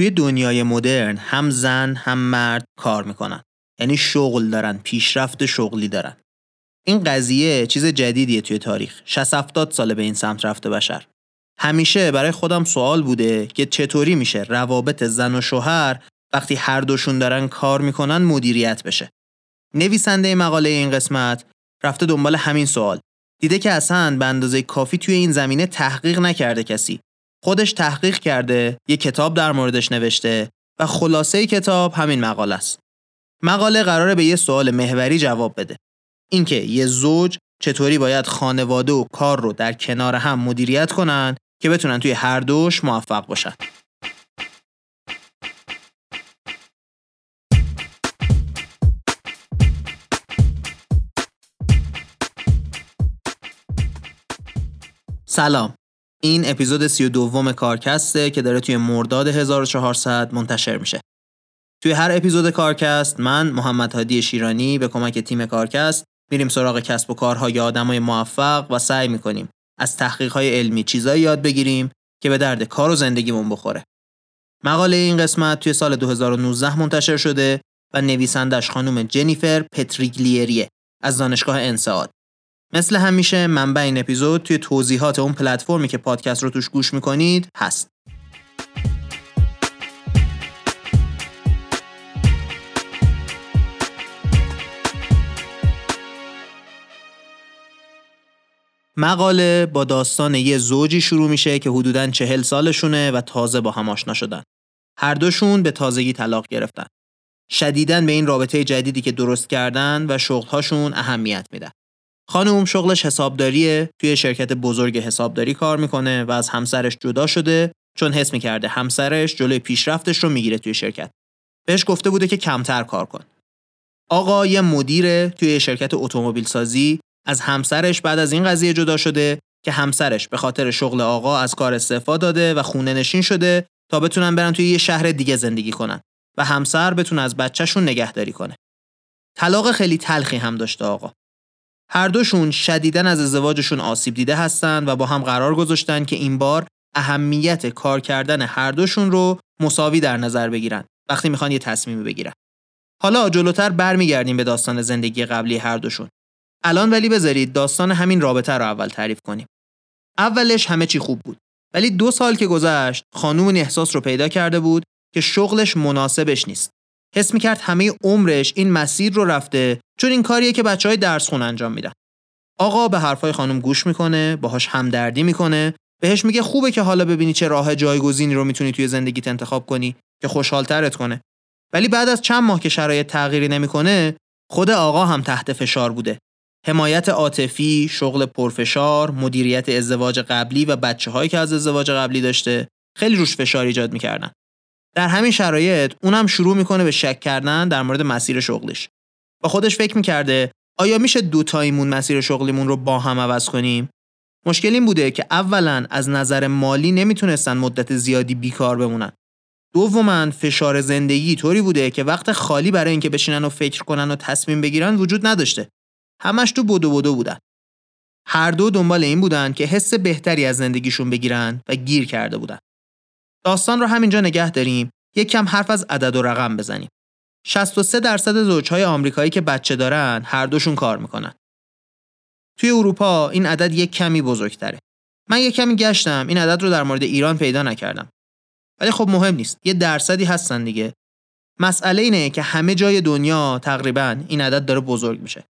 توی دنیای مدرن هم زن هم مرد کار می‌کنن. یعنی شغل دارن پیشرفت شغلی دارن. این قضیه چیز جدیدیه توی تاریخ. 60 70 ساله به این سمت رفته بشر. همیشه برای خودم سوال بوده که چطوری میشه روابط زن و شوهر وقتی هر دوشون دارن کار می‌کنن مدیریت بشه. نویسنده مقاله این قسمت رفته دنبال همین سوال. دیده که اصلا به اندازه کافی توی این زمینه تحقیق نکرده کسی. خودش تحقیق کرده یه کتاب در موردش نوشته و خلاصه کتاب همین مقاله است. مقاله قراره به یه سوال محوری جواب بده. اینکه یه زوج چطوری باید خانواده و کار رو در کنار هم مدیریت کنن که بتونن توی هر دوش موفق باشن. سلام. این اپیزود سی و دوم کارکسته که داره توی مرداد 1400 منتشر میشه توی هر اپیزود کارکست من محمد هادی شیرانی به کمک تیم کارکست میریم سراغ کسب و کارهای آدمای موفق و سعی می‌کنیم از تحقیقهای علمی چیزایی یاد بگیریم که به درد کار و زندگیمون بخوره. مقاله این قسمت توی سال 2019 منتشر شده و نویسندش خانم جنیفر پتریگلیریه از دانشگاه انسعاد. مثل همیشه منبع این اپیزود توی توضیحات اون پلتفرمی که پادکست رو توش گوش می‌کنید هست. مقاله با داستان یه زوجی شروع میشه که حدوداً چهل سالشونه و تازه با هم آشنا شدن. هر دوشون به تازگی طلاق گرفتن. شدیداً به این رابطه جدیدی که درست کردن و شغلهاشون اهمیت میدن. خانم شغلش حسابداریه توی شرکت بزرگ حسابداری کار می‌کنه و از همسرش جدا شده چون حس می‌کرده همسرش جلوی پیشرفتش رو می‌گیره توی شرکت. بهش گفته بوده که کمتر کار کن. آقا یه مدیر توی شرکت اتومبیل سازی از همسرش بعد از این قضیه جدا شده که همسرش به خاطر شغل آقا از کار استعفا داده و خونه نشین شده تا بتونن برن توی یه شهر دیگه زندگی کنن و همسر بتونه از بچهشون نگهداری کنه. طلاق خیلی تلخی هم داشته آقا. هر دوشون شدیدن از ازدواجشون آسیب دیده هستن و با هم قرار گذاشتن که این بار اهمیت کار کردن هر دوشون رو مساوی در نظر بگیرن وقتی می‌خوان یه تصمیمی بگیرن. حالا جلوتر برمیگردیم به داستان زندگی قبلی هر دوشون. الان ولی بذارید داستان همین رابطه رو اول تعریف کنیم. اولش همه چی خوب بود. ولی دو سال که گذشت خانوم این احساس رو پیدا کرده بود که شغلش مناسبش نیست. حس می‌کرد همه عمرش این مسیر رو رفته چون این کاریه که بچه های درس خون انجام میدن. آقا به حرفای خانم گوش می‌کنه، باهاش همدردی می‌کنه، بهش میگه خوبه که حالا ببینی چه راه جایگزینی رو می‌تونی توی زندگیت انتخاب کنی که خوشحالترت کنه. ولی بعد از چند ماه که شرایط تغییری نمی‌کنه، خود آقا هم تحت فشار بوده حمایت عاطفی، شغل پرفشار، مدیریت ازدواج قبلی و بچه هایی که از ازدواج قبلی داشته خیلی روش فشار ایجاد می‌کردن. در همین شرایط اونم شروع می‌کنه به شک کردن در مورد مسیر شغلش. با خودش فکر می‌کرده آیا میشه دو تایمون مسیر شغلیمون رو با هم عوض کنیم؟ مشکل این بوده که اولا از نظر مالی نمی‌تونستن مدت زیادی بیکار بمونن. دوما فشار زندگی طوری بوده که وقت خالی برای اینکه بشینن و فکر کنن و تصمیم بگیرن وجود نداشته. همش تو بدو بدو بودن. هر دو دنبال این بودن که حس بهتری از زندگیشون بگیرن و گیر کرده بودن. داستان رو همینجا نگه داریم. یک کم حرف از عدد و رقم بزنیم. 63 درصد زوجهای آمریکایی که بچه دارن هر دوشون کار می‌کنن. توی اروپا این عدد یک کمی بزرگتره. من یک کمی گشتم این عدد رو در مورد ایران پیدا نکردم. ولی خب مهم نیست. یه درصدی هستن دیگه. مسئله اینه که همه جای دنیا تقریبا این عدد داره بزرگ میشه.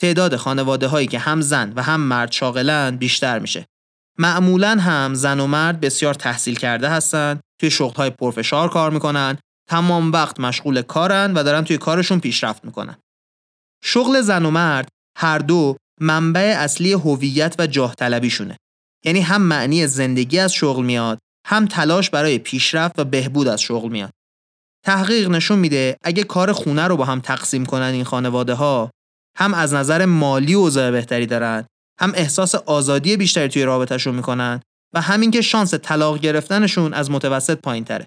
تعداد خانواده هایی که هم زن و هم مرد شاغلن بیشتر میشه. معمولا هم زن و مرد بسیار تحصیل کرده هستن، توی شغل های پرفشار کار می‌کنن، تمام وقت مشغول کارن و دارن توی کارشون پیشرفت می‌کنن. شغل زن و مرد هر دو منبع اصلی هویت و جاه طلبیشونه. یعنی هم معنی زندگی از شغل میاد، هم تلاش برای پیشرفت و بهبود از شغل میاد. تحقیق نشون میده اگه کار خونه رو با هم تقسیم کنن این خانواده ها هم از نظر مالی اوضاع بهتری دارن هم احساس آزادی بیشتری توی رابطهشون می‌کنن و همین که شانس طلاق گرفتنشون از متوسط پایین تره.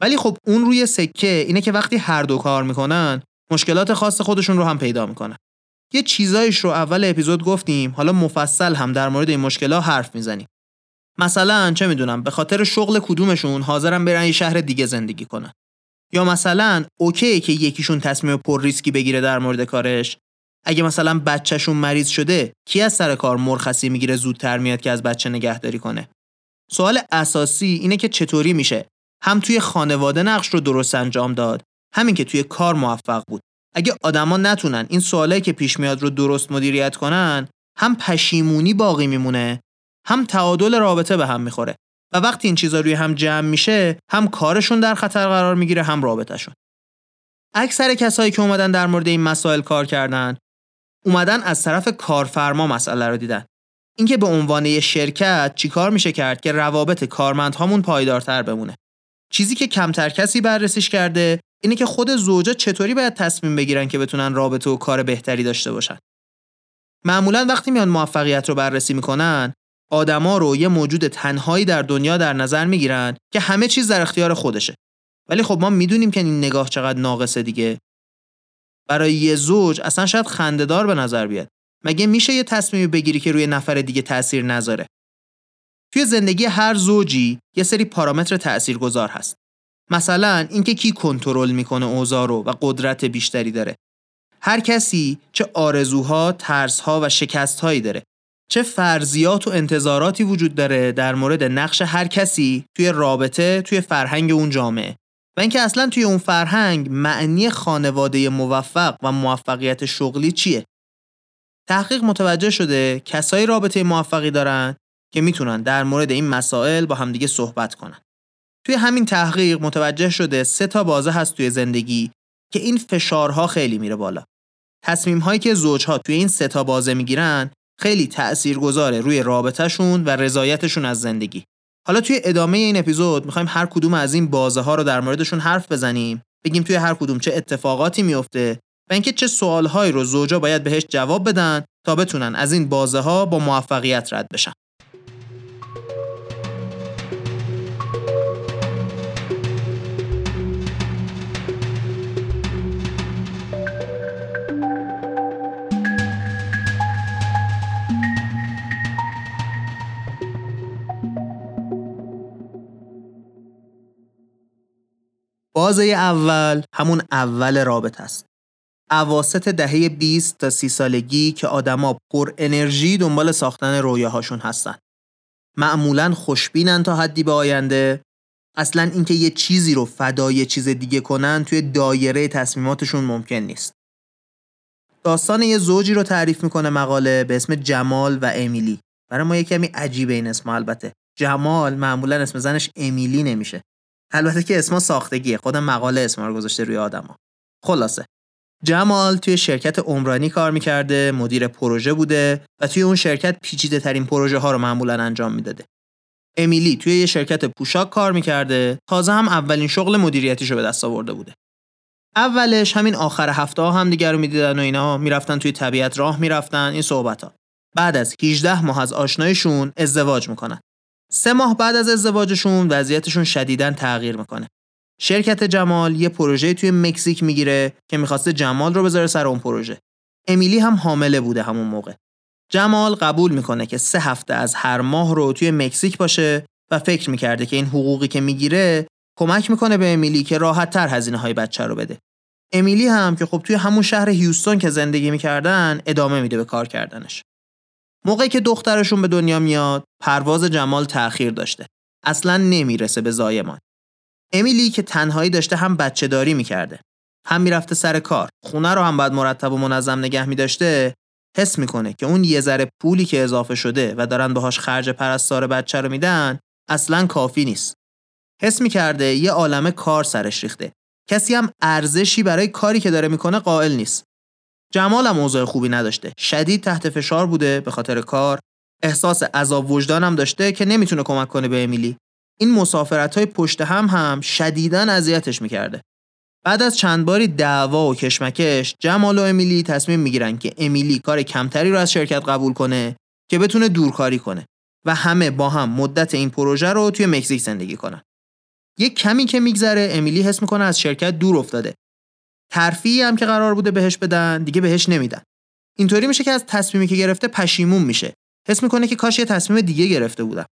ولی خب اون روی سکه اینه که وقتی هر دو کار می‌کنن مشکلات خاص خودشون رو هم پیدا می‌کنن. یه چیزایش رو اول اپیزود گفتیم حالا مفصل هم در مورد این مشکلات حرف می‌زنیم. مثلا چه می‌دونم به خاطر شغل کدومشون حاضرن برن یه شهر دیگه زندگی کنن یا مثلا okay که یکیشون تصمیم پر ریسکی بگیره در مورد کارش اگه مثلا بچهشون مریض شده کی از سر کار مرخصی می‌گیره زودتر میاد که از بچه نگهداری کنه؟ سوال اساسی اینه که چطوری میشه؟ هم توی خانواده نقش رو درست انجام داد همین که توی کار موفق بود. اگه آدما نتونن این سوالایی که پیش میاد رو درست مدیریت کنن هم پشیمونی باقی میمونه هم تعادل رابطه به هم می‌خوره. و وقتی این چیزا روی هم جمع میشه هم کارشون در خطر قرار می‌گیره هم رابطهشون. اکثر کسایی که اومدن در مورد این مسائل کار کردن اومدن از طرف کارفرما مسئله رو دیدن. اینکه به عنوان یه شرکت چیکار میشه کرد که روابط کارمندهامون پایدارتر بمونه. چیزی که کمتر کسی بررسیش کرده اینه که خود زوجا چطوری باید تصمیم بگیرن که بتونن رابطه و کار بهتری داشته باشن. معمولا وقتی میان موفقیت رو بررسی می‌کنن آدما رو یه موجود تنهایی در دنیا در نظر می‌گیرن که همه چیز در اختیار خودشه. ولی خب ما می‌دونیم که این نگاه چقدر ناقصه دیگه. برای یه زوج اصلا شاید خندهدار به نظر بیاد. مگه میشه یه تصمیمی بگیری که روی نفر دیگه تاثیر نذاره؟ توی زندگی هر زوجی یه سری پارامتر تاثیرگذار هست. مثلا اینکه کی کنترل می‌کنه اوضاع رو و قدرت بیشتری داره. هر کسی چه آرزوها، ترسها و شکستهایی داره. چه فرضیات و انتظاراتی وجود داره در مورد نقش هر کسی توی رابطه توی فرهنگ اون جامعه. و اینکه اصلا توی اون فرهنگ معنی خانواده موفق و موفقیت شغلی چیه؟ تحقیق متوجه شده کسایی رابطه موفقی دارن که می‌تونن در مورد این مسائل با همدیگه صحبت کنن. توی همین تحقیق متوجه شده سه تا بازه هست توی زندگی که این فشارها خیلی میره بالا. تصمیم هایی که زوجها توی این سه تا بازه می‌گیرن خیلی تأثیر گذاره روی رابطهشون و رضایتشون از زندگی. حالا توی ادامه این اپیزود می‌خوایم هر کدوم از این بازه ها رو در موردشون حرف بزنیم بگیم توی هر کدوم چه اتفاقاتی میفته و اینکه چه سوالهایی رو زوجا باید بهش جواب بدن تا بتونن از این بازه ها با موفقیت رد بشن. بازه اول همون اول رابطه است. اواسط دهه 20 تا 30 سالگی که آدما پر انرژی دنبال ساختن رویاهاشون هستن. معمولا خوشبینن تا حدی به آینده اصلا اینکه یه چیزی رو فدای چیز دیگه کنن توی دایره تصمیماتشون ممکن نیست. داستان یه زوجی رو تعریف می‌کنه مقاله به اسم جمال و امیلی. برای ما یه کمی عجیبه این اسم البته. جمال معمولا اسم زنش امیلی نمیشه. البته که اسما ساختگیه. خود مقاله اسما رو گذاشته روی آدما. خلاصه. جمال توی شرکت عمرانی کار می‌کرده مدیر پروژه بوده و توی اون شرکت پیچیده ترین پروژه ها رو معمولا انجام می‌داده. امیلی توی یه شرکت پوشاک کار می‌کرده. تازه هم اولین شغل مدیریتیش رو به دست آورده بوده. اولش همین آخر هفته ها هم دیگر رو می‌دیدن و اینا. می‌رفتن توی طبیعت راه می‌رفتن. این صحبت ها بعد از 18 ماه از آشنایشون ازدواج می‌کنن. سه ماه بعد از ازدواجشون وضعیتشون شدیدا تغییر می‌کنه. شرکت جمال یه پروژه توی مکزیک می‌گیره که می‌خواسته جمال رو بذاره سر اون پروژه. امیلی هم حامله بوده همون موقع. جمال قبول می‌کنه که سه هفته از هر ماه رو توی مکزیک باشه و فکر می‌کرده که این حقوقی که می‌گیره کمک می‌کنه به امیلی که راحت تر هزینه های بچه رو بده. امیلی هم که خب توی همون شهر هیوستون که زندگی می‌کردن ادامه میده به کار کردنش. موقعی که دخترشون به دنیا میاد پرواز جمال تأخیر داشته. اصلا نمی‌رسه به زایمان. امیلی که تنهایی داشته هم بچه داری می‌کرده. هم می‌رفته سر کار. خونه رو هم باید مرتب و منظم نگه میداشته حس می‌کنه که اون یه ذره پولی که اضافه شده و دارن باهاش خرج پرستار بچه رو میدن اصلا کافی نیست. حس می‌کرده یه عالمه کار سرش ریخته. کسی هم ارزشی برای کاری که داره می‌کنه قائل نیست. جمال هم اوضاع خوبی نداشته. شدید تحت فشار بوده به خاطر کار. احساس عذاب وجدانم داشته که نمی‌تونه کمک کنه به امیلی. این مسافرت های پشت هم هم شدیداً اذیتش می‌کرده. بعد از چند باری دعوا و کشمکش جمال و امیلی تصمیم می‌گیرن که امیلی کار کمتری رو از شرکت قبول کنه که بتونه دورکاری کنه و همه با هم مدت این پروژه رو توی مکزیک زندگی کنن. یک کمی که میگذره امیلی حس می‌کنه از شرکت دور افتاده. ترفیعی هم که قرار بوده بهش بدن دیگه بهش نمیدن. اینطوری میشه که از تصمیمی که گرفته پشیمون میشه. حس می‌کنه که کاش یه تصمیم دیگه گرفته بودم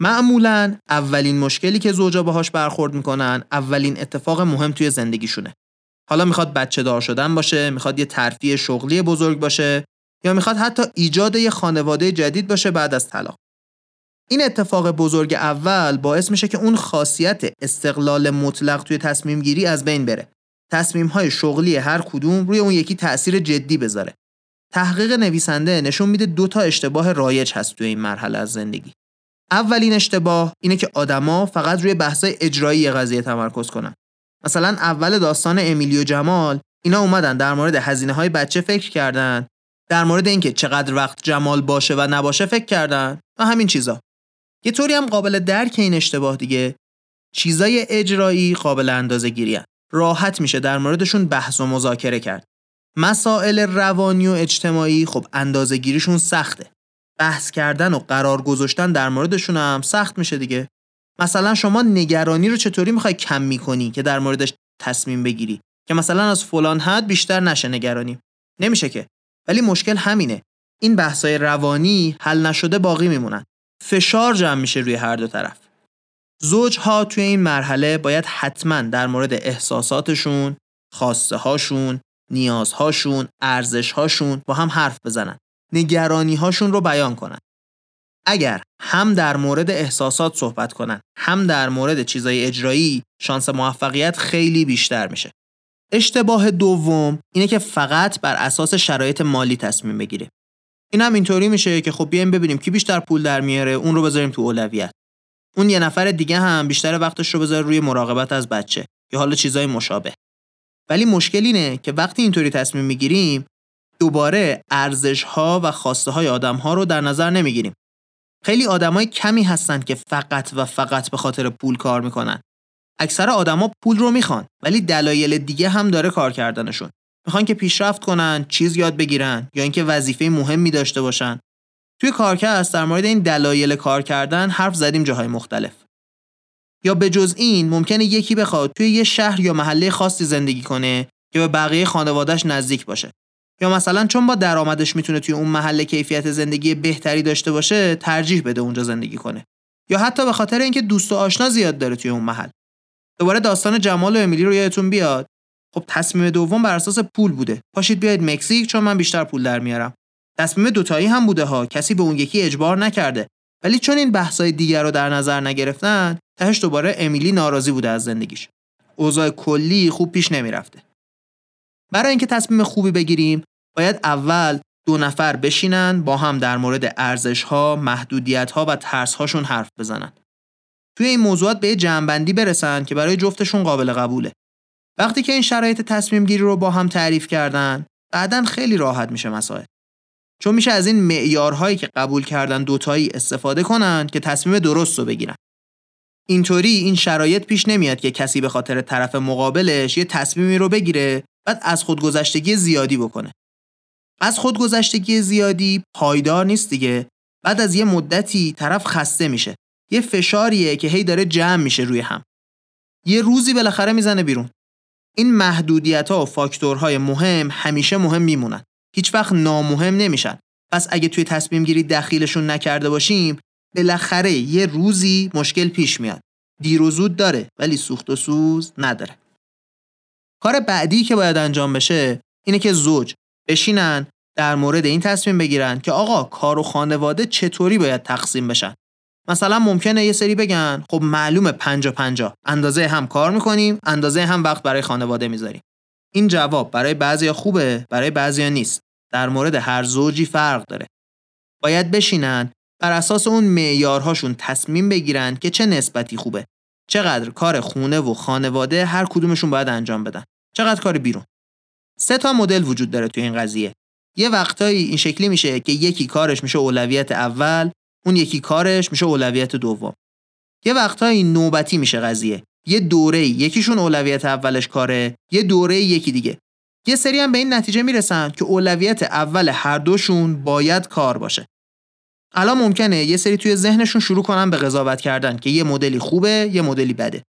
معمولا اولین مشکلی که زوجا باهاش برخورد می‌کنن اولین اتفاق مهم توی زندگیشونه. حالا می‌خواد بچه دار شدن باشه می‌خواد یه ترفیع شغلی بزرگ باشه یا می‌خواد حتی ایجاد یه خانواده جدید باشه بعد از طلاق. این اتفاق بزرگ اول باعث میشه که اون خاصیت استقلال مطلق توی تصمیم گیری از بین بره. تصمیم های شغلی هر کدوم روی اون یکی تاثیر جدی بذاره. تحقیق نویسنده نشون میده دو تا اشتباه رایج هست توی این مرحله از زندگی. اولین اشتباه اینه که آدما فقط روی بحثای اجرایی قضیه تمرکز کنن. مثلا اول داستان امیلی و جمال اینا اومدن در مورد هزینه های بچه فکر کردن در مورد اینکه چقدر وقت جمال باشه و نباشه فکر کردن و همین چیزا. یه طوری هم قابل درک این اشتباه دیگه چیزای اجرایی قابل اندازه گیری راحت میشه در موردشون بحث و مذاکره کرد. مسائل روانی و اجتماعی خب اندازه گیریشون سخته. بحث کردن و قرار گذاشتن در موردشون هم سخت میشه دیگه. مثلا شما نگرانی رو چطوری می‌خوای کم می‌کنی که در موردش تصمیم بگیری؟ که مثلا از فلان حد بیشتر نشه نگرانی. نمیشه که. ولی مشکل همینه. این بحثای روانی حل نشده باقی میمونن. فشار جمع میشه روی هر دو طرف. زوجها توی این مرحله باید حتما در مورد احساساتشون، خواسته هاشون، نیازهاشون، ارزشهاشون با هم حرف بزنن. نگرانی هاشون رو بیان کنن. اگر هم در مورد احساسات صحبت کنن هم در مورد چیزای اجرایی شانس موفقیت خیلی بیشتر میشه اشتباه دوم اینه که فقط بر اساس شرایط مالی تصمیم بگیره این هم اینطوری میشه که خب بیایم ببینیم کی بیشتر پول در میاره اون رو بذاریم تو اولویت اون یه نفر دیگه هم بیشتر وقتش رو بذاره روی مراقبت از بچه یا حالا چیزای مشابه. ولی مشکل اینه که وقتی اینطوری تصمیم می‌گیریم دوباره ارزش ها و خواسته های آدم ها رو در نظر نمی‌گیریم. خیلی آدمای کمی هستن که فقط و فقط به خاطر پول کار می‌کنن. اکثر آدما پول رو می‌خوان ولی دلایل دیگه هم داره کار کردنشون. می‌خوان که پیشرفت کنن چیز یاد بگیرن یا اینکه وظیفه مهمی داشته باشن. توی کارکست در مورد این دلایل کار کردن حرف زدیم جاهای مختلف. یا به جز این ممکنه یکی بخواد توی یه شهر یا محله خاصی زندگی کنه که به بقیه خانوادهش نزدیک باشه. یا مثلا چون با درآمدش می‌تونه توی اون محله کیفیت زندگی بهتری داشته باشه ترجیح بده اونجا زندگی کنه. یا حتی به خاطر اینکه دوست و آشنا زیاد داره توی اون محل. دوباره داستان جمال و امیلی رو یادتون بیاد. خب تصمیم دوم بر اساس پول بوده. پاشید بیاید مکزیک چون من بیشتر پول در میارم. تصمیم دوتایی هم بوده ها کسی به اون یکی اجبار نکرده ولی چون این بحثای دیگر رو در نظر نگرفتن تهش دوباره امیلی ناراضی بوده از زندگیش اوضاع کلی خوب پیش نمی‌رفته برای اینکه تصمیم خوبی بگیریم باید اول دو نفر بشینن با هم در مورد ارزش ها، محدودیت ها و ترس هاشون حرف بزنن. توی این موضوعات به جنبندی برسن که برای جفتشون قابل قبوله. وقتی که این شرایط تصمیم گیری رو با هم تعریف کردن، بعدا خیلی راحت میشه مسائل. چون میشه از این معیارهایی که قبول کردن دوتایی استفاده کنن که تصمیم درست رو بگیرن. اینطوری این شرایط پیش نمیاد که کسی به خاطر طرف مقابلش یه تصمیمی رو بگیره بعد از خودگذشتگی زیادی بکنه. از خودگذشتگی زیادی پایدار نیست دیگه. بعد از یه مدتی طرف خسته میشه. یه فشاریه که هی داره جمع میشه روی هم. یه روزی بالاخره می‌زنه بیرون. این محدودیت ها و فاکتورهای مهم همیشه مهم میمونن. هیچ وقت نامهم نمیشن. پس اگه توی تصمیم گیری دخیلشون نکرده باشیم بالاخره یه روزی مشکل پیش میاد. دیر و زود داره ولی سوخت و سوز نداره. کار بعدی که باید انجام بشه اینه که زوج بشینن در مورد این تصمیم بگیرن که آقا کار و خانواده چطوری باید تقسیم بشن؟ مثلا ممکنه یه سری بگن خب معلومه پنجا پنجا. اندازه هم کار می‌کنیم اندازه هم وقت برای خانواده می‌ذاریم. این جواب برای بعضیا خوبه برای بعضیا نیست. در مورد هر زوجی فرق داره. باید بشینن بر اساس اون معیارهاشون تصمیم بگیرن که چه نسبتی خوبه. چقدر کار خونه و خانواده هر کدومشون باید انجام بدن. چقدر کار بیرون. سه تا مدل وجود داره توی این قضیه. یه وقتایی این شکلی میشه که یکی کارش میشه اولویت اول اون یکی کارش میشه اولویت دوم. یه وقتایی نوبتی میشه قضیه. یه دوره یکیشون اولویت اولش کاره یه دوره یکی دیگه. یه سری هم به این نتیجه می‌رسن که اولویت اول هر دوشون باید کار باشه الان ممکنه یه سری توی ذهنشون شروع کنن به قضاوت کردن که یه مدلی خوبه یه مدلی بده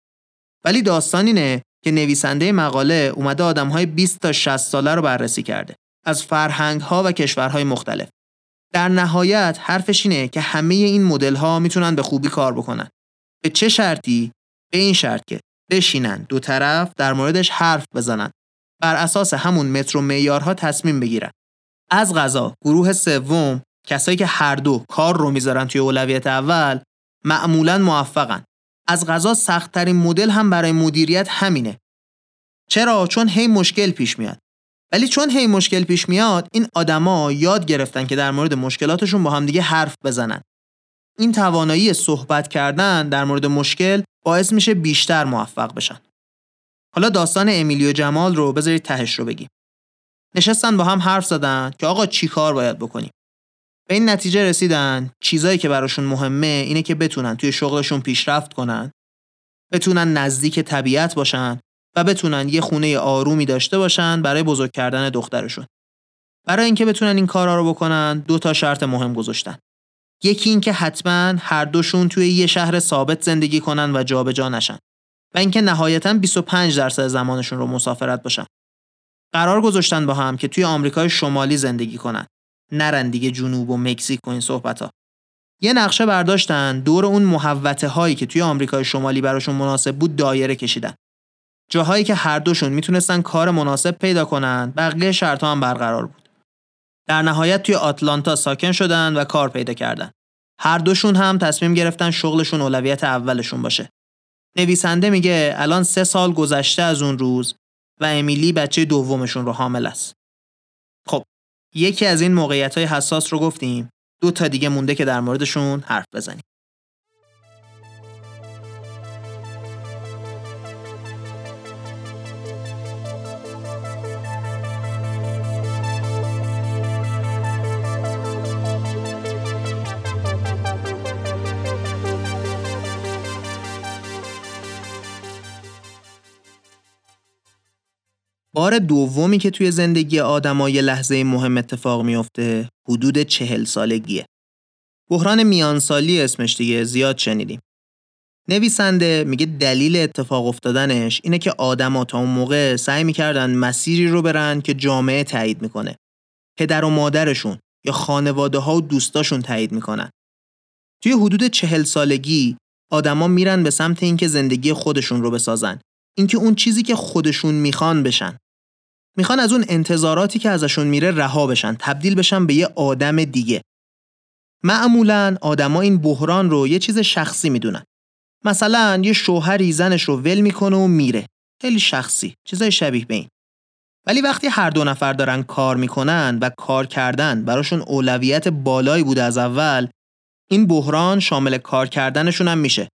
ولی داستان اینه که نویسنده مقاله اومده آدمهای 20 تا 60 ساله رو بررسی کرده از فرهنگ ها و کشورهای مختلف در نهایت حرفش اینه که همه این مدل ها می‌تونن به خوبی کار بکنن. به چه شرطی؟ به این شرط که بشینن دو طرف در موردش حرف بزنن. بر اساس همون متر و معیارها تصمیم بگیرن. از غذا گروه سوم کسایی که هر دو کار رو می‌ذارن توی اولویت اول معمولا موفقن. از غذا سختترین مدل هم برای مدیریت همینه. چرا؟ چون هی مشکل پیش میاد. ولی چون هی مشکل پیش میاد این آدما یاد گرفتن که در مورد مشکلاتشون با همدیگه حرف بزنن. این توانایی صحبت کردن در مورد مشکل باعث میشه بیشتر موفق بشن. حالا داستان امیلی جمال رو بذارید تهش رو بگیم. نشستن با هم حرف زدن که آقا چی کار باید بکنیم. به این نتیجه رسیدن چیزایی که براشون مهمه اینه که بتونن توی شغلشون پیشرفت کنن بتونن نزدیک طبیعت باشن و بتونن یه خونه آرومی داشته باشن برای بزرگ کردن دخترشون. برای اینکه بتونن این کارا رو بکنن دو تا شرط مهم گذاشتن. یکی اینکه حتما هر دوشون توی یه شهر ثابت زندگی کنن و جابجا جا نشن و اینکه نهایتا 25 درصد زمانشون رو مسافرت باشن. قرار گذاشتن با هم که توی آمریکای شمالی زندگی کنن. نرن دیگه جنوب و مکزیک و این صحبت ها. یه نقشه برداشتن دور اون محوته هایی که توی آمریکای شمالی براشون مناسب بود دایره کشیدن. جاهایی که هر دوشون می‌تونستن کار مناسب پیدا کنن بقیه شرط هم برقرار بود. در نهایت توی آتلانتا ساکن شدن و کار پیدا کردن. هر دوشون هم تصمیم گرفتن شغلشون اولویت اولشون باشه. نویسنده میگه الان سه سال گذشته از اون روز و امیلی بچه دومشون رو حامل است. خب یکی از این موقعیت های حساس رو گفتیم دو تا دیگه مونده که در موردشون حرف بزنیم. بار دومی که توی زندگی آدما یه لحظه مهم اتفاق میافته حدود چهل سالگیه. بحران میانسالی اسمش دیگه زیاد شنیدیم. نویسنده میگه دلیل اتفاق افتادنش اینه که آدما تا اون موقع سعی می‌کردن مسیری رو برن که جامعه تایید می‌کنه. پدر و مادرشون یا خانواده ها و دوستاشون تایید می‌کنن. توی حدود چهل سالگی آدما میرن به سمت اینکه زندگی خودشون رو بسازن. اینکه اون چیزی که خودشون می‌خوان بشن. می‌خوان از اون انتظاراتی که ازشون میره رها بشن تبدیل بشن به یه آدم دیگه. معمولا آدما این بحران رو یه چیز شخصی می‌دونن. مثلا یه شوهری زنش رو ول می‌کنه و میره. خیلی شخصی چیزای شبیه به این. ولی وقتی هر دو نفر دارن کار می‌کنن و کار کردن براشون اولویت بالایی بوده از اول این بحران شامل کار کردنشون هم میشه.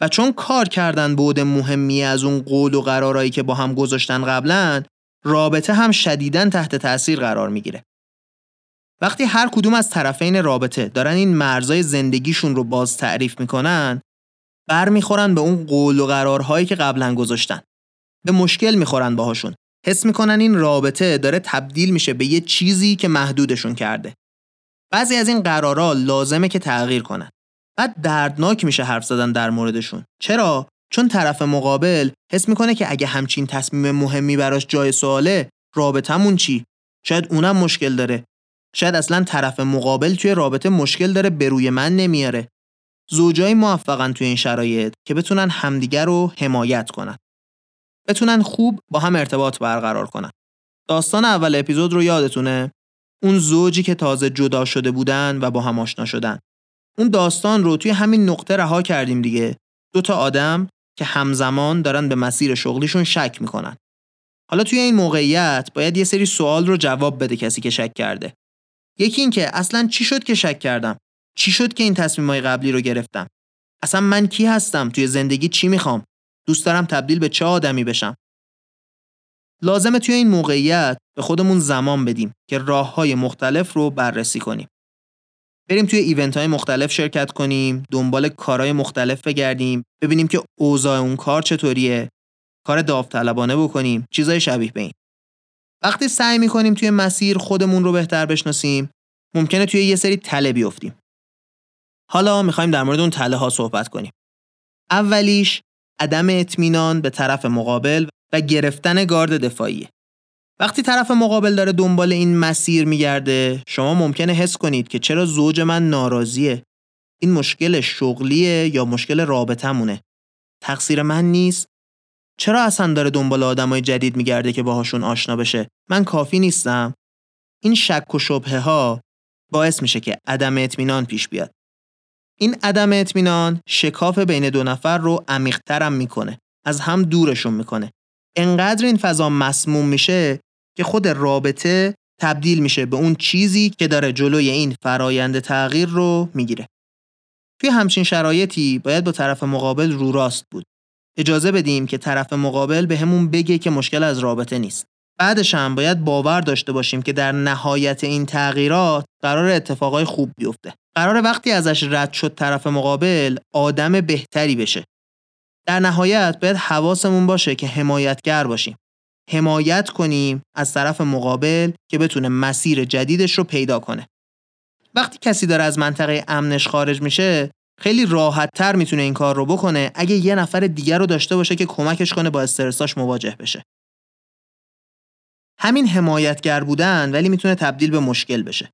و چون کار کردن بود مهمیه از اون قول و قرارایی که با هم گذاشتن قبلا رابطه هم شدیداً تحت تاثیر قرار می‌گیره. وقتی هر کدوم از طرفین رابطه دارن این مرزای زندگیشون رو باز تعریف می‌کنن برمیخورن به اون قول و قرارهایی که قبلا گذاشتن. به مشکل می‌خورن باهاشون. حس می‌کنن این رابطه داره تبدیل میشه به یه چیزی که محدودشون کرده. بعضی از این قرارها لازمه که تغییر کنن. بعد دردناک میشه حرف زدن در موردشون. چرا؟ چون طرف مقابل حس می‌کنه که اگه همچین تصمیم مهمی براش جای سواله رابطمون چی؟ شاید اونم مشکل داره. شاید اصلا طرف مقابل توی رابطه مشکل داره به روی من نمیاره. زوجای موفقن توی این شرایط که بتونن همدیگر رو حمایت کنن. بتونن خوب با هم ارتباط برقرار کنن. داستان اول اپیزود رو یادتونه؟ اون زوجی که تازه جدا شده بودن و با هم آشنا شدن. اون داستان رو توی همین نقطه رها کردیم دیگه. دو تا آدم که همزمان دارن به مسیر شغلیشون شک می‌کنن. حالا توی این موقعیت باید یه سری سوال رو جواب بده کسی که شک کرده. یکی این که اصلا چی شد که شک کردم؟ چی شد که این تصمیمای قبلی رو گرفتم؟ اصلا من کی هستم؟ توی زندگی چی می‌خوام؟ دوست دارم تبدیل به چه آدمی بشم؟ لازمه توی این موقعیت به خودمون زمان بدیم که راه های مختلف رو بررسی کنیم. بریم توی ایونت های مختلف شرکت کنیم دنبال کارهای مختلف بگردیم ببینیم که اوضاع اون کار چطوریه کار داوطلبانه بکنیم چیزای شبیه به این. وقتی سعی می‌کنیم توی مسیر خودمون رو بهتر بشناسیم ممکنه توی یه سری تله بیفتیم. حالا می‌خوایم در مورد اون تله ها صحبت کنیم. اولیش عدم اطمینان به طرف مقابل و گرفتن گارد دفاعیه. وقتی طرف مقابل داره دنبال این مسیر میگرده شما ممکنه حس کنید که چرا زوج من ناراضیه. این مشکل شغلیه یا مشکل رابطمونه تقصیر من نیست. چرا اصلا داره دنبال آدمای جدید میگرده که باهاشون آشنا بشه؟ من کافی نیستم. این شک و شبهه ها باعث میشه که عدم اطمینان پیش بیاد. این عدم اطمینان شکاف بین دو نفر رو عمیقترم می‌کنه. از هم دورشون می‌کنه. انقدر این فضا مسموم میشه که خود رابطه تبدیل میشه به اون چیزی که داره جلوی این فرایند تغییر رو می‌گیره. توی همچین شرایطی باید با طرف مقابل رو راست بود. اجازه بدیم که طرف مقابل به همون بگه که مشکل از رابطه نیست. بعدش هم باید باور داشته باشیم که در نهایت این تغییرات قرار اتفاقای خوب بیفته. قرار وقتی ازش رد شد طرف مقابل آدم بهتری بشه. در نهایت باید حواسمون باشه که حمایتگر باشیم. حمایت کنیم از طرف مقابل که بتونه مسیر جدیدش رو پیدا کنه. وقتی کسی داره از منطقه امنش خارج میشه خیلی راحت تر می‌تونه این کار رو بکنه اگه یه نفر دیگر رو داشته باشه که کمکش کنه با استرساش مواجه بشه. همین حمایتگر بودن ولی می‌تونه تبدیل به مشکل بشه.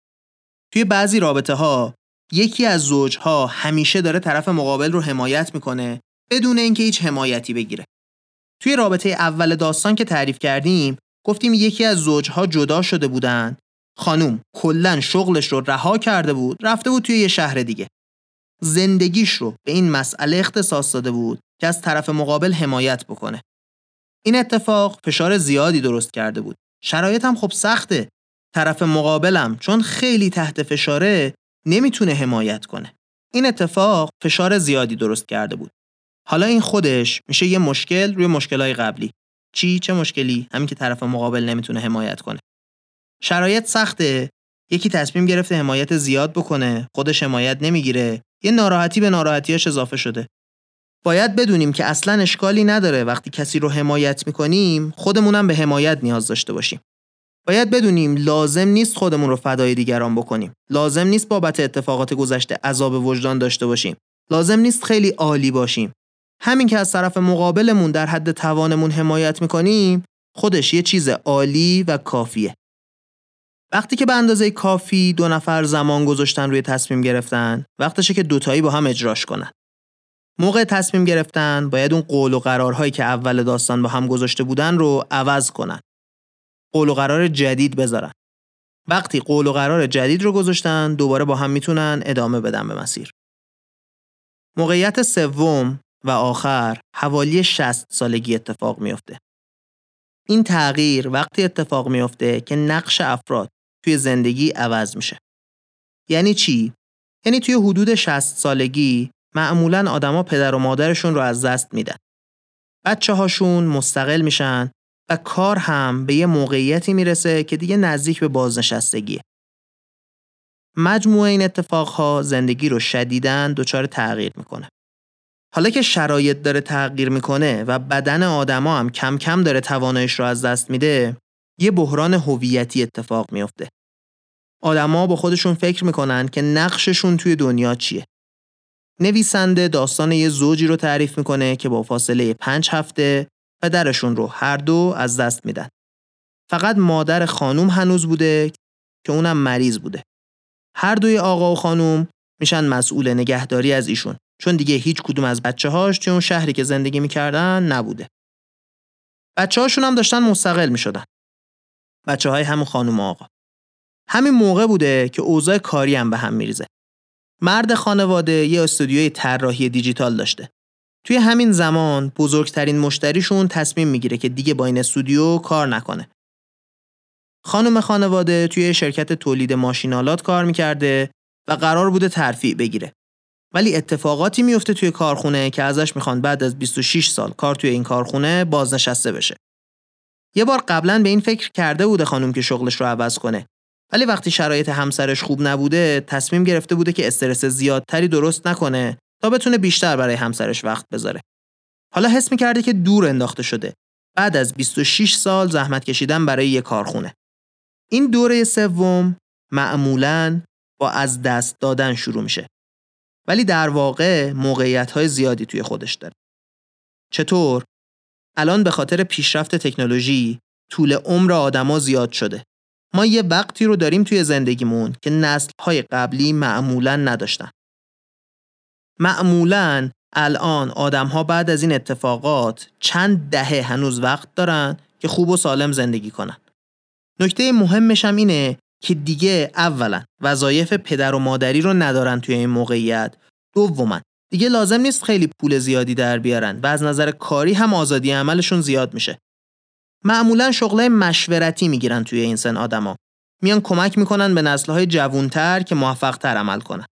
توی بعضی رابطه ها یکی از زوجها همیشه داره طرف مقابل رو حمایت می‌کنه بدون اینکه هیچ حمایتی بگیره. توی رابطه اول داستان که تعریف کردیم گفتیم یکی از زوجها جدا شده بودن. خانوم کلا شغلش رو رها کرده بود رفته بود توی یه شهر دیگه. زندگیش رو به این مسئله اختصاص داده بود که از طرف مقابل حمایت بکنه. این اتفاق فشار زیادی درست کرده بود. شرایط هم خب سخته. طرف مقابلم چون خیلی تحت فشاره نمی‌تونه حمایت کنه. این اتفاق فشار زیادی درست کرده بود. حالا این خودش میشه یه مشکل روی مشکلای قبلی. چی؟ چه مشکلی؟ همین که طرف مقابل نمی‌تونه حمایت کنه. شرایط سخته. یکی تصمیم گرفته حمایت زیاد بکنه خودش حمایت نمی‌گیره. یه ناراحتی به ناراحتیاش اضافه شده. باید بدونیم که اصلا اشکالی نداره. وقتی کسی رو حمایت می‌کنیم خودمونم به حمایت نیاز داشته باشیم. باید بدونیم لازم نیست خودمون رو فدای دیگران بکنیم. لازم نیست بابت اتفاقات گذشته عذاب وجدان داشته باشیم. لازم نیست خیلی عالی باشیم. همین که از طرف مقابلمون در حد توانمون حمایت می‌کنیم خودش یه چیز عالی و کافیه. وقتی که به اندازه کافی دو نفر زمان گذاشتن روی تصمیم گرفتن وقتشه که دوتایی با هم اجراش کنن. موقع تصمیم گرفتن باید اون قول و قرارهایی که اول داستان با هم گذاشته بودن رو عوض کنن. قول و قرار جدید بذارن. وقتی قول و قرار جدید رو گذاشتن دوباره با هم می‌تونن ادامه بدن به مسیر. موقعیت سوم و آخر حوالی 60 سالگی اتفاق میافته. این تغییر وقتی اتفاق میافته که نقش افراد توی زندگی عوض میشه. یعنی چی؟ یعنی توی حدود 60 سالگی معمولا آدما پدر و مادرشون رو از دست میدن. بچه هاشون مستقل میشن و کار هم به یه موقعیتی می‌رسه که دیگه نزدیک به بازنشستگیه. مجموعه این اتفاقها زندگی رو شدیداً دچار تغییر می‌کنه. حالا که شرایط داره تغییر می‌کنه و بدن آدما هم کم کم داره توانایش رو از دست میده یه بحران هویتی اتفاق میافته. آدما با خودشون فکر می‌کنن که نقششون توی دنیا چیه. نویسنده داستان یه زوجی رو تعریف می‌کنه که با فاصله پنج هفته پدرشون رو هر دو از دست میدن. فقط مادر خانوم هنوز بوده که اونم مریض بوده. هر دوی آقا و خانوم میشن مسئول نگهداری از ایشون. چون دیگه هیچ کدوم از بچه هاش توی اون شهری که زندگی می‌کردن نبوده. بچه هاشون هم داشتن مستقل می‌شدن. بچه های همون خانم آقا. همین موقع بوده که اوضاع کاری هم به هم میریزه. مرد خانواده یه استودیوی طراحی دیجیتال داشته. توی همین زمان بزرگترین مشتریشون تصمیم می‌گیره که دیگه با این استودیو کار نکنه. خانم خانواده توی شرکت تولید ماشینالات کار می‌کرده و قرار بوده ترفیع بگیره. ولی اتفاقاتی میفته توی کارخونه که ازش می‌خوان بعد از 26 سال کار توی این کارخونه بازنشسته بشه. یه بار قبلا به این فکر کرده بوده خانم که شغلش رو عوض کنه. ولی وقتی شرایط همسرش خوب نبوده تصمیم گرفته بوده که استرس زیادتری درست نکنه تا بتونه بیشتر برای همسرش وقت بذاره. حالا حس می‌کرده که دور انداخته شده. بعد از 26 سال زحمت کشیدن برای یه کارخونه. این دوره سوم معمولاً با از دست دادن شروع میشه. ولی در واقع موقعیت های زیادی توی خودش داره. چطور؟ الان به خاطر پیشرفت تکنولوژی طول عمر آدما زیاد شده. ما یه وقتی رو داریم توی زندگیمون که نسل‌های قبلی معمولا نداشتن. معمولا الان آدمها بعد از این اتفاقات چند دهه هنوز وقت دارن که خوب و سالم زندگی کنن. نکته مهمش هم اینه که دیگه اولا وظایف پدر و مادری رو ندارن توی این موقعیت. دوما دیگه لازم نیست خیلی پول زیادی در بیارن و از نظر کاری هم آزادی عملشون زیاد میشه. معمولا شغلای مشورتی می‌گیرن توی این سن آدما. میان کمک می‌کنن به نسلهای جوونتر که موفقتر عمل کنن.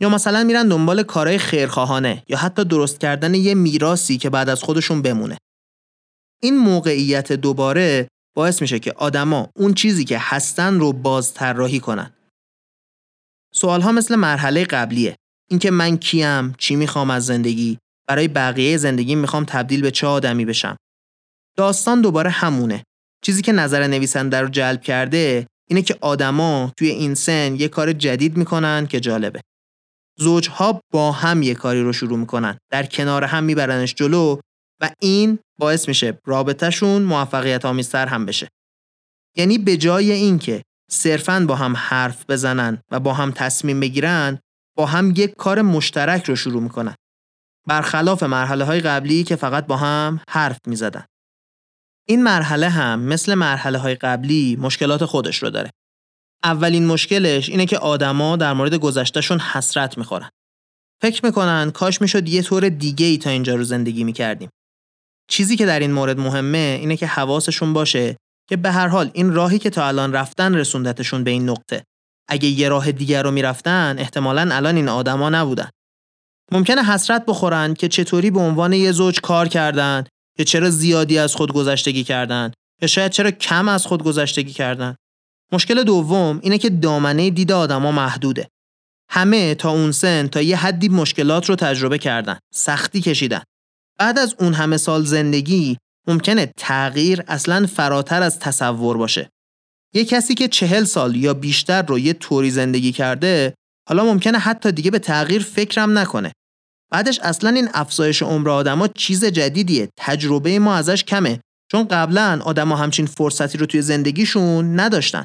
یا مثلا میرن دنبال کارهای خیرخواهانه یا حتی درست کردن یه میراسی که بعد از خودشون بمونه. این موقعیت دوباره باعث میشه که آدما اون چیزی که هستن رو باز طراحی کنن. سوال ها مثل مرحله قبلیه. اینکه من کیم، چی می‌خوام از زندگی، برای بقیه زندگی می‌خوام تبدیل به چه آدمی بشم. داستان دوباره همونه. چیزی که نظر نویسنده رو جلب کرده اینه که آدما توی این سن یه کار جدید می‌کنن که جالبه. زوجها با هم یه کاری رو شروع می‌کنن. در کنار هم میبرنش جلو و این باعث میشه رابطهشون موفقیت آمیزتر هم بشه. یعنی به جای اینکه صرفاً با هم حرف بزنن و با هم تصمیم بگیرن با هم یک کار مشترک رو شروع می‌کنن. برخلاف مرحله های قبلی که فقط با هم حرف می‌زدن. این مرحله هم مثل مرحله های قبلی مشکلات خودش رو داره. اولین مشکلش اینه که آدما در مورد گذشتهشون حسرت می‌خورن. فکر می‌کنن کاش می‌شد یه طور دیگه ای تا اینجا رو زندگی می‌کردیم. چیزی که در این مورد مهمه اینه که حواسشون باشه که به هر حال این راهی که تا الان رفتن رسوندتشون به این نقطه. اگه یه راه دیگر رو می‌رفتن احتمالا الان این آدما نبودن. ممکنه حسرت بخورن که چطوری به عنوان یه زوج کار کردن یا چرا زیادی از خود گذشتگی کردن یا شاید چرا کم از خود گذشتگی کردن. مشکل دوم اینه که دامنه دید آدما محدوده. همه تا اون سن تا یه حدی مشکلات رو تجربه کردن، سختی کشیدن. بعد از اون همه سال زندگی ممکنه تغییر اصلا فراتر از تصور باشه. یه کسی که چهل سال یا بیشتر رو یه طوری زندگی کرده حالا ممکنه حتی دیگه به تغییر فکرم نکنه. بعدش اصلا این افزایش عمر آدما چیز جدیدیه. تجربه ما ازش کمه. چون قبلا آدما همچین فرصتی رو توی زندگیشون نداشتن.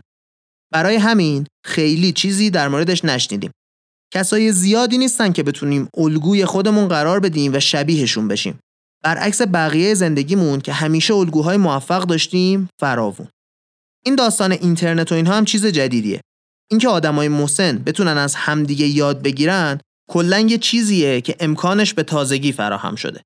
برای همین خیلی چیزی در موردش نشنیدیم. کسای زیادی نیستن که بتونیم الگوی خودمون قرار بدیم و شبیهشون بشیم. برعکس بقیه زندگیمون که همیشه الگوهای موفق داشتیم فراوون. این داستان اینترنت و اینها هم چیز جدیدیه. اینکه آدمای مسن بتونن از همدیگه یاد بگیرن کلا یه چیزیه که امکانش به تازگی فراهم شده.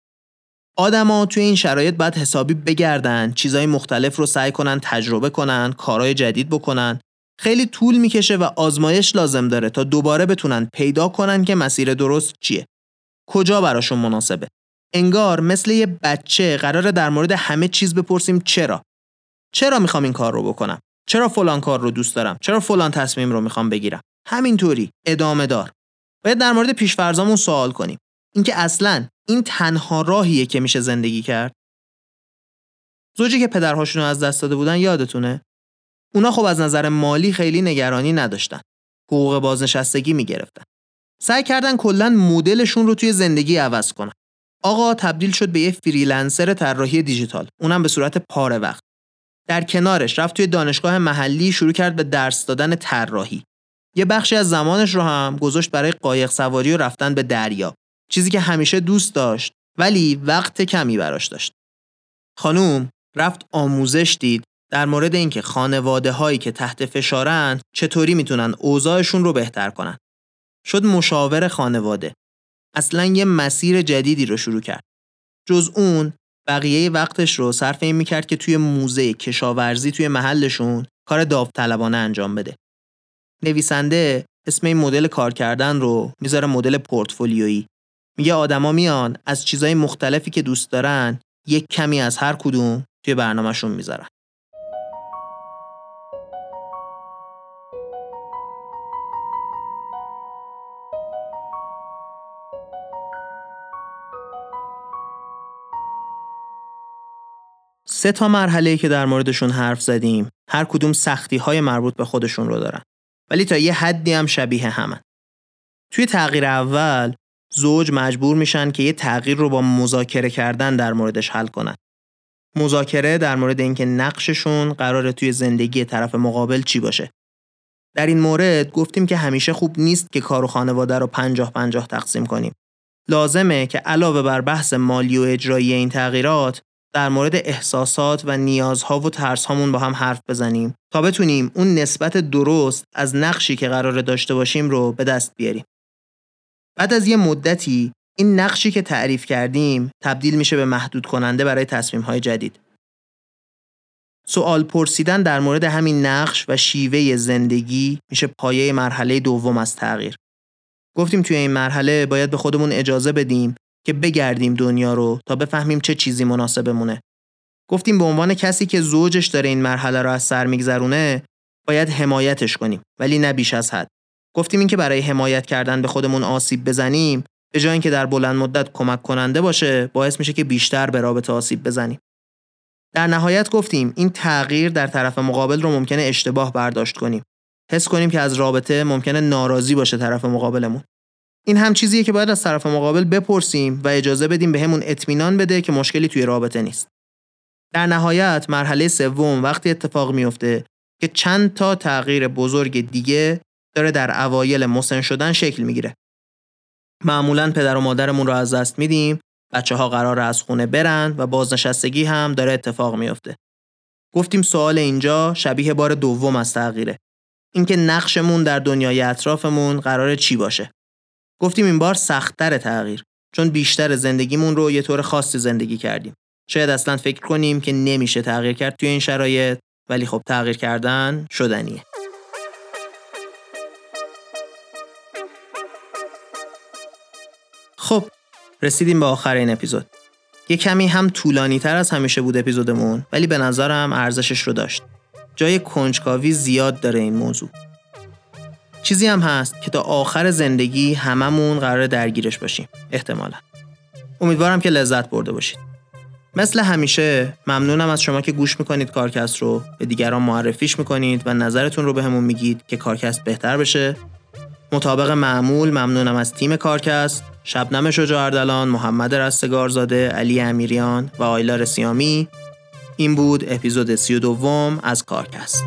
آدما توی این شرایط باید حسابی بگردن، چیزهای مختلف رو سعی کنن تجربه کنن، کارهای جدید بکنن خیلی طول می‌کشه و آزمایش لازم داره تا دوباره بتونن پیدا کنن که مسیر درست چیه. کجا براشون مناسبه. انگار مثل یه بچه قراره در مورد همه چیز بپرسیم چرا. چرا می‌خوام این کار رو بکنم؟ چرا فلان کار رو دوست دارم؟ چرا فلان تصمیم رو می‌خوام بگیرم؟ همینطوری ادامه دار. باید در مورد پیشفرزامون سوال کنیم. اینکه اصلا این تنها راهیه که میشه زندگی کرد. زوجی که پدرهاشون رو از دست داده بودن یادتونه؟ اونا خب از نظر مالی خیلی نگرانی نداشتن. حقوق بازنشستگی می‌گرفتن. سعی کردن کلا مدلشون رو توی زندگی عوض کنن. آقا تبدیل شد به یه فریلنسر طراحی دیجیتال، اونم به صورت پاره وقت. در کنارش رفت توی دانشگاه محلی شروع کرد به درس دادن طراحی. یه بخشی از زمانش رو هم گذاشت برای قایق سواری و رفتن به دریا. چیزی که همیشه دوست داشت ولی وقت کمی براش داشت. خانوم رفت آموزش دید در مورد اینکه خانواده هایی که تحت فشارن چطوری می‌تونن اوضاعشون رو بهتر کنن. شد مشاور خانواده. اصلا یه مسیر جدیدی رو شروع کرد. جز اون بقیه وقتش رو صرف این می‌کرد که توی موزه کشاورزی توی محلشون کار داوطلبانه انجام بده. نویسنده اسم این مدل کار کردن رو می‌ذاره مدل پورتفولیویی. میگه آدما میان از چیزهای مختلفی که دوست دارن یک کمی از هر کدوم توی برنامهشون می‌ذارن. سه تا مرحله که در موردشون حرف زدیم هر کدوم سختی های مربوط به خودشون رو دارن ولی تا یه حدی هم شبیه همن توی تغییر اول زوج مجبور میشن که یه تغییر رو با مذاکره کردن در موردش حل کنن مذاکره در مورد اینکه نقششون قراره توی زندگی طرف مقابل چی باشه. در این مورد گفتیم که همیشه خوب نیست که کار و خانواده رو پنجاه پنجاه تقسیم کنیم. لازمه که علاوه بر بحث مالی و اجرایی این تغییرات در مورد احساسات و نیازها و ترسهامون با هم حرف بزنیم تا بتونیم اون نسبت درست از نقشی که قراره داشته باشیم رو به دست بیاریم. بعد از یه مدتی این نقشی که تعریف کردیم تبدیل میشه به محدود کننده برای تصمیم های جدید. سوال پرسیدن در مورد همین نقش و شیوه زندگی میشه پایه مرحله دوم از تغییر. گفتیم توی این مرحله باید به خودمون اجازه بدیم که بگردیم دنیا رو تا بفهمیم چه چیزی مناسبمونه. گفتیم به عنوان کسی که زوجش داره این مرحله رو از سر میگذرونه باید حمایتش کنیم ولی نه بیش از حد. گفتیم اینکه برای حمایت کردن به خودمون آسیب بزنیم به جای اینکه در بلند مدت کمک کننده باشه باعث میشه که بیشتر به رابطه آسیب بزنیم. در نهایت گفتیم این تغییر در طرف مقابل رو ممکنه اشتباه برداشت کنیم. حس کنیم که از رابطه ممکنه ناراضی باشه طرف مقابلمون. این هم چیزیه که باید از طرف مقابل بپرسیم و اجازه بدیم به همون اطمینان بده که مشکلی توی رابطه نیست. در نهایت مرحله سوم وقتی اتفاق میفته که چند تا تغییر بزرگ دیگه داره در اوایل مسن شدن شکل می‌گیره. معمولا پدر و مادرمون رو از دست میدیم بچه ها قرار از خونه برن و بازنشستگی هم داره اتفاق میفته. گفتیم سوال اینجا شبیه بار دوم از تغییره. اینکه نقشمون در دنیای اطرافمون قرار چی باشه. گفتیم این بار سختتر تغییر چون بیشتر زندگیمون رو یه طور خاصی زندگی کردیم. شاید اصلا فکر کنیم که نمیشه تغییر کرد توی این شرایط ولی خب تغییر کردن شدنیه. خب رسیدیم به آخر این اپیزود. یه کمی هم طولانی تر از همیشه بود اپیزودمون ولی به نظرم ارزشش رو داشت. جای کنجکاوی زیاد داره این موضوع. چیزی هم هست که تا آخر زندگی هممون قرار درگیرش باشیم. احتمالا. امیدوارم که لذت برده باشید. مثل همیشه ممنونم از شما که گوش می‌کنید کارکست رو. به دیگران معرفیش می‌کنید و نظرتون رو به همون میگید که کارکست بهتر بشه. مطابق معمول ممنونم از تیم کارکست. شبنم شجاع اردلان، محمد رستگارزاده، علی امیریان و آیلا رسیامی این بود اپیزود سی و دوم از کارکست.